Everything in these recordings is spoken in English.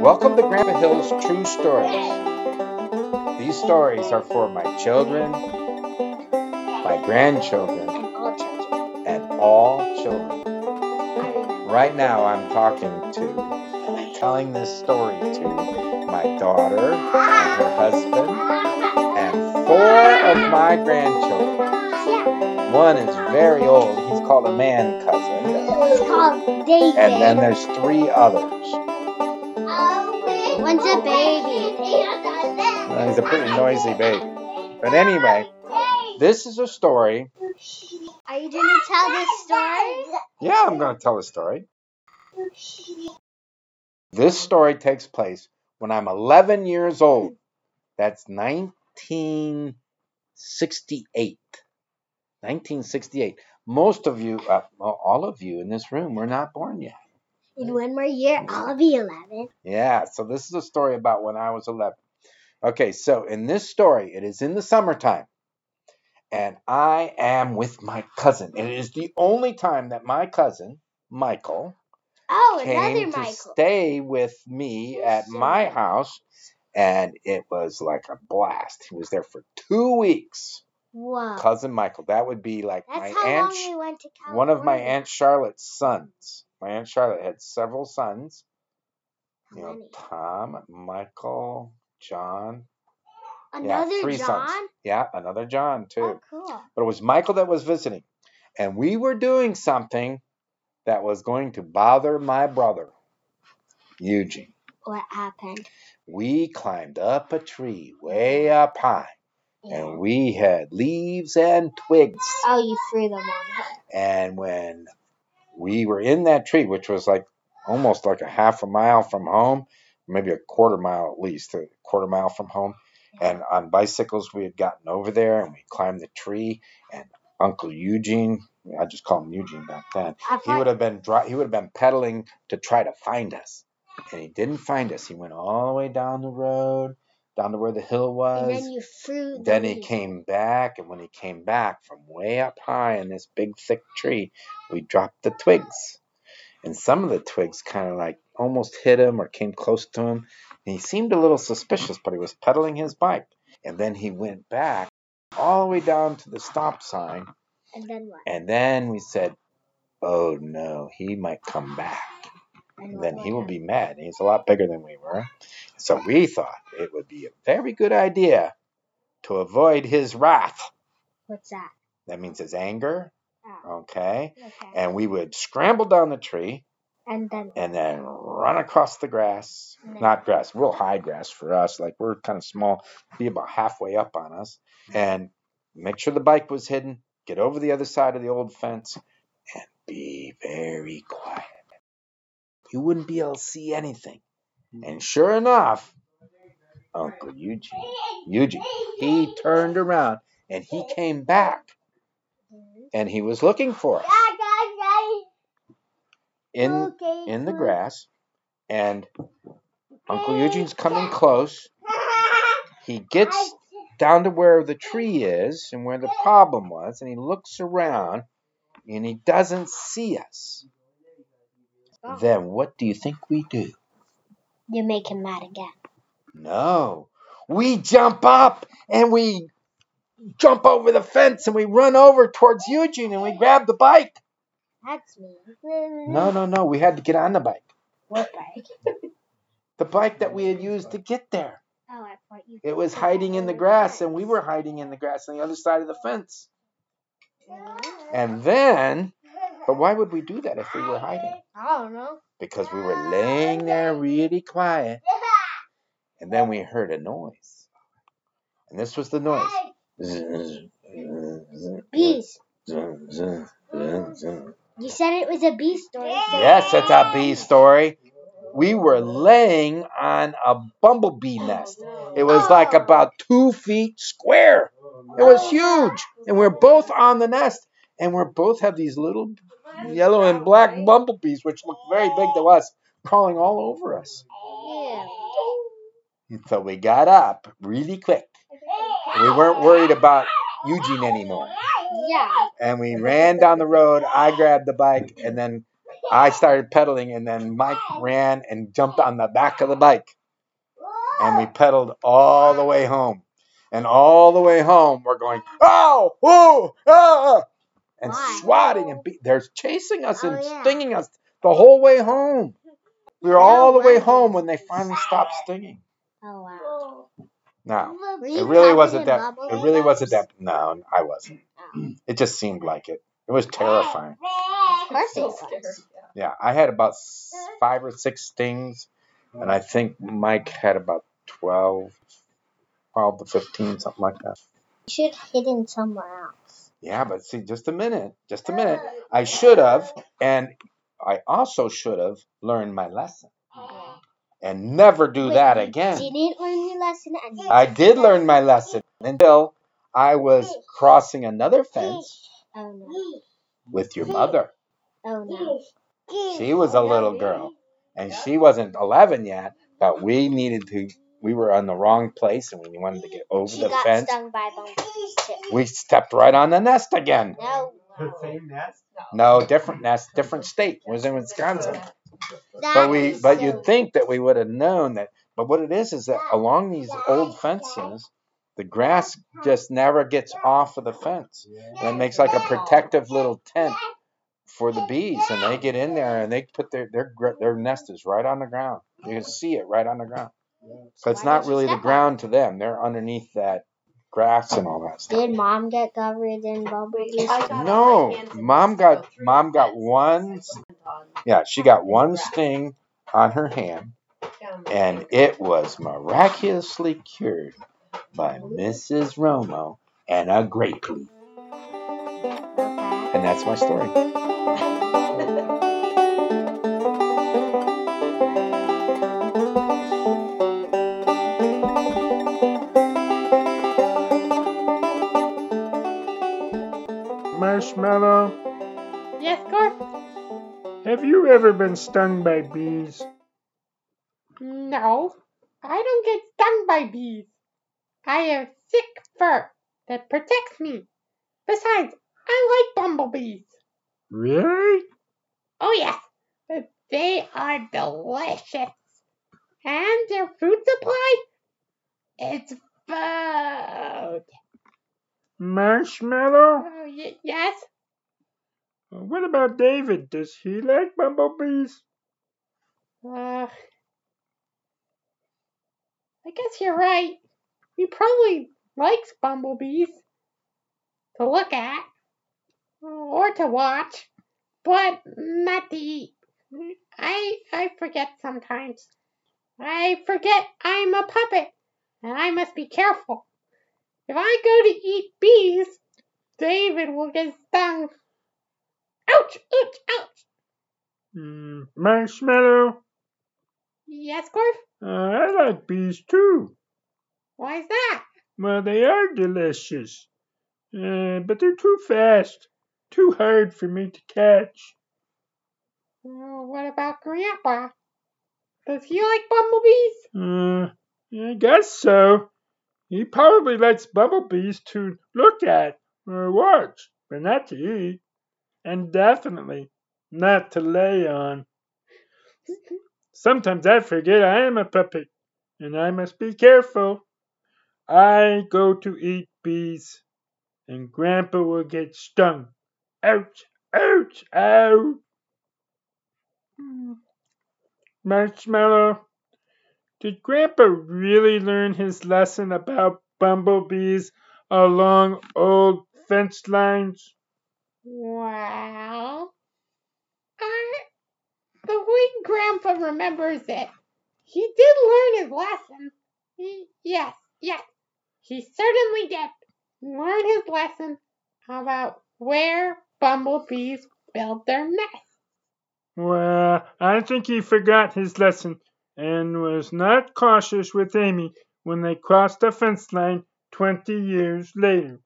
Welcome to Grandpa Hill's True Stories. These stories are for my children, my grandchildren, and all children. and all children. Right now, I'm talking to, telling this story to my daughter and her husband, and four of my grandchildren. One is very old, he's called a man cousin, It's called David. and then there's three others. One's a baby. He's a pretty noisy baby. But anyway, this is a story. Are you going to tell this story? Yeah, I'm going to tell a story. This story takes place when I'm 11 years old. That's 1968. 1968. Most of you, uh, well, all of you in this room were not born yet. In one more year, I'll be 11. Yeah, so this is a story about when I was 11. Okay, so in this story, it is in the summertime, and I am with my cousin. It is the only time that my cousin, Michael, Oh, came another to Michael. stay with me at my house, and it was like a blast. He was there for two weeks. Whoa. Cousin Michael, that would be like my That's how aunt, we went to California. one of my aunt Charlotte's sons. My aunt Charlotte had several sons. You know. Tom, Michael, John. Another yeah, three John? sons. Yeah, another John too. Oh, cool. But it was Michael that was visiting. And we were doing something that was going to bother my brother, Eugene. What happened? We climbed up a tree way mm-hmm. up high, and we had leaves and twigs. Oh, you threw them on her. And when we were in that tree, which was like almost like a half a mile from home, maybe a quarter mile at least, a quarter mile from home, and on bicycles we had gotten over there and we climbed the tree, and Uncle Eugene, I just called him Eugene back then, he would have been he would have been pedaling to try to find us, and he didn't find us. He went all the way down the road, down to where the hill was. and then you threw the Then he came back, and when he came back from way up high in this big thick tree, we dropped the twigs. And some of the twigs kind of like almost hit him or came close to him. And he seemed a little suspicious, but he was pedaling his bike. And then he went back all the way down to the stop sign. And then what? And then we said, Oh no, he might come back. And then he will be mad. He's a lot bigger than we were. So we thought it would be a very good idea to avoid his wrath. What's that? That means his anger. Oh, Okay. okay. And we would scramble down the tree And then and then run across the grass. Not grass, real high grass for us. Like we're kind of small, be about halfway up on us. And make sure the bike was hidden. Get over the other side of the old fence and be very quiet. You wouldn't be able to see anything. Hmm. And sure enough, Uncle Eugene, Eugene, he turned around and he came back and he was looking for us in in the grass. And Uncle Eugene's coming close. He gets down to where the tree is and where the problem was, and he looks around and he doesn't see us. Oh. Then what do you think we do? You make him mad again. No. We jump up and we jump over the fence and we run over towards Eugene and we grab the bike. That's me. No, no, no. We had to get on the bike. What bike? The bike that we had used to get there. Oh, I thought you. It was hiding in the grass and we were hiding in the grass on the other side of the fence. And then, but why would we do that if we were hiding? I don't know. Because we were laying there really quiet and then we heard a noise. And this was the noise. Bees. You said it was a bee story. so- it's a bee story. We were laying on a bumblebee nest. It was like about two feet square. It was huge. And we're both on the nest. And we're both have these little yellow and black bumblebees, which looked very big to us, crawling all over us. So we got up really quick. We weren't worried about Eugene anymore. Yeah. And we ran down the road. I grabbed the bike, and then I started pedaling, and then Mike ran and jumped on the back of the bike, and we pedaled all the way home. And all the way home, we're going, oh, oh, ah, and Why? swatting and be- they're chasing us oh, and Oh, yeah. stinging us the whole way home. We were No all the way home when they finally stopped stinging. Oh wow. No, it really wasn't that. It really wasn't wraps? that. No, I wasn't. Oh. It just seemed like it. It was terrifying. Oh, of course it was. Yeah, I had about five or six stings, and I think Mike had about 12, 12 to 15, something like that. You should have hidden somewhere else. Yeah, but see, just a minute, just a minute. I should have, and I also should have learned my lesson and never do Wait, that you again. Didn't learn your lesson I did learn my lesson until I was crossing another fence Oh no. with your mother. Oh no. She was a little girl, and she wasn't 11 yet, but we needed to. We were on the wrong place, and we wanted to get over She the got fence. stung by bumblebees too. We stepped right on the nest again. No. The same nest? No, different nest, different state. Was in Wisconsin. That But we, but so- you'd think that we would have known that. But what it is is that along these old fences, the grass just never gets off of the fence, and it makes like a protective little tent for the bees, and they get in there and they put their their their nest is right on the ground. You can see it right on the ground. So it's Why not did you really the step on ground to them. They're underneath that grass and all that stuff. Did mom get covered in bumblebees? I got No, my hands in mom got mom got one. Yeah, she got one sting on her hand, and it was miraculously cured by Mrs. Romo and a grape leaf. And that's my story. Garf? have you ever been stung by bees? No, I don't get stung by bees. I have thick fur that protects me. Besides, I like bumblebees. Really? Oh, yes, they are delicious. And their food supply? It's food. Marshmallow? Oh, y- yes? What about David? Does he like bumblebees? Uh, I guess you're right. He probably likes bumblebees to look at or to watch, but not to eat. I I forget sometimes. I forget I'm a puppet and I must be careful. If I go to eat bees, David will get stung. Ouch! Ouch! Ouch! Mm, marshmallow? Yes, Gorf? Uh, I like bees too. Why is that? Well, they are delicious. Uh, but they're too fast. Too hard for me to catch. Uh, what about Grandpa? Does he like bumblebees? Uh, I guess so. He probably likes bumblebees to look at or watch, but not to eat. And definitely not to lay on. Sometimes I forget I am a puppet, and I must be careful. I go to eat bees, and Grandpa will get stung. Ouch, ouch, ouch. Marshmallow, did Grandpa really learn his lesson about bumblebees along old fence lines? Well, I, the way Grandpa remembers it, he did learn his lesson. He, yes, yes, he certainly did learn his lesson about where bumblebees build their nests. Well, I think he forgot his lesson and was not cautious with Amy when they crossed the fence line 20 years later.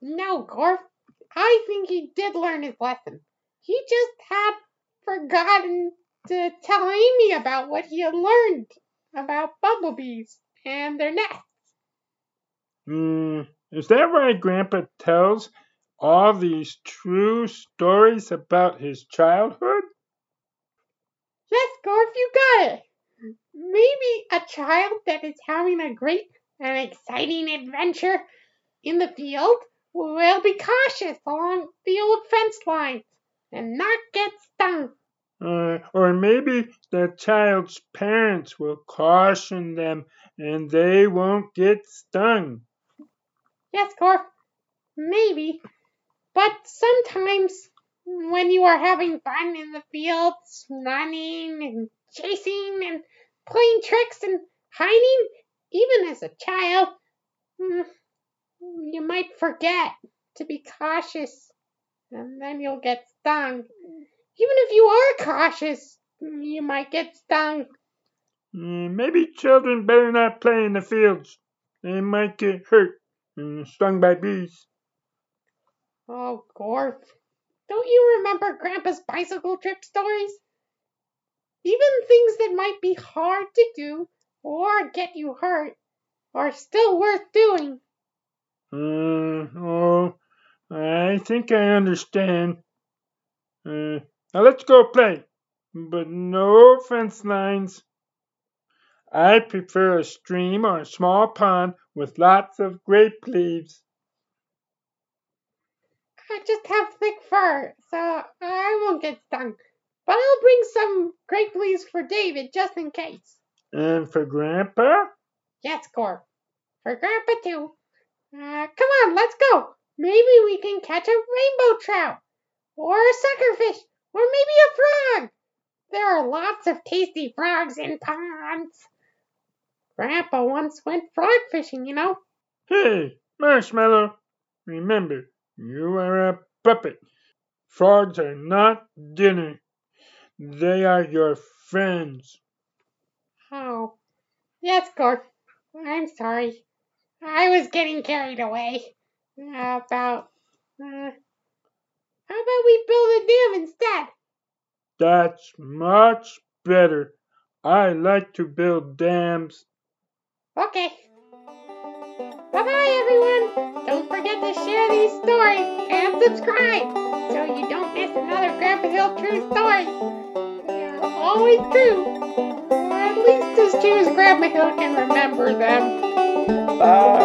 No, Gorf, I think he did learn his lesson. He just had forgotten to tell Amy about what he had learned about bumblebees and their nests. Hmm, is that why Grandpa tells all these true stories about his childhood? Yes, Garf, you got it. Maybe a child that is having a great and exciting adventure in the field will be cautious along the old fence lines and not get stung. Uh, or maybe the child's parents will caution them and they won't get stung. Yes, Garf, maybe. But sometimes when you are having fun in the fields, running and chasing and playing tricks and hiding, even as a child, mm, you might forget to be cautious and then you'll get stung. Even if you are cautious, you might get stung. Uh, maybe children better not play in the fields. They might get hurt and stung by bees. Oh, Gorf. Don't you remember Grandpa's bicycle trip stories? Even things that might be hard to do or get you hurt are still worth doing. Uh, oh, I think I understand. Uh, now let's go play, but no fence lines. I prefer a stream or a small pond with lots of grape leaves. I just have thick fur, so I won't get stung. But I'll bring some grape leaves for David just in case. And for Grandpa? Yes, Gorf. For Grandpa too. Uh, come on, let's go. Maybe we can catch a rainbow trout, or a suckerfish, or maybe a frog. There are lots of tasty frogs in ponds. Grandpa once went frog fishing, you know. Hey, Marshmallow, remember, you are a puppet. Frogs are not dinner. They are your friends. Oh, yes, Gorf. I'm sorry. I was getting carried away. Uh, about. Uh, how about we build a dam instead? That's much better. I like to build dams. Okay. Bye bye, everyone. Don't forget to share these stories and subscribe so you don't miss another Grandpa Hill true story. They're always true. Or at least as true as Grandpa Hill can remember them. Bye.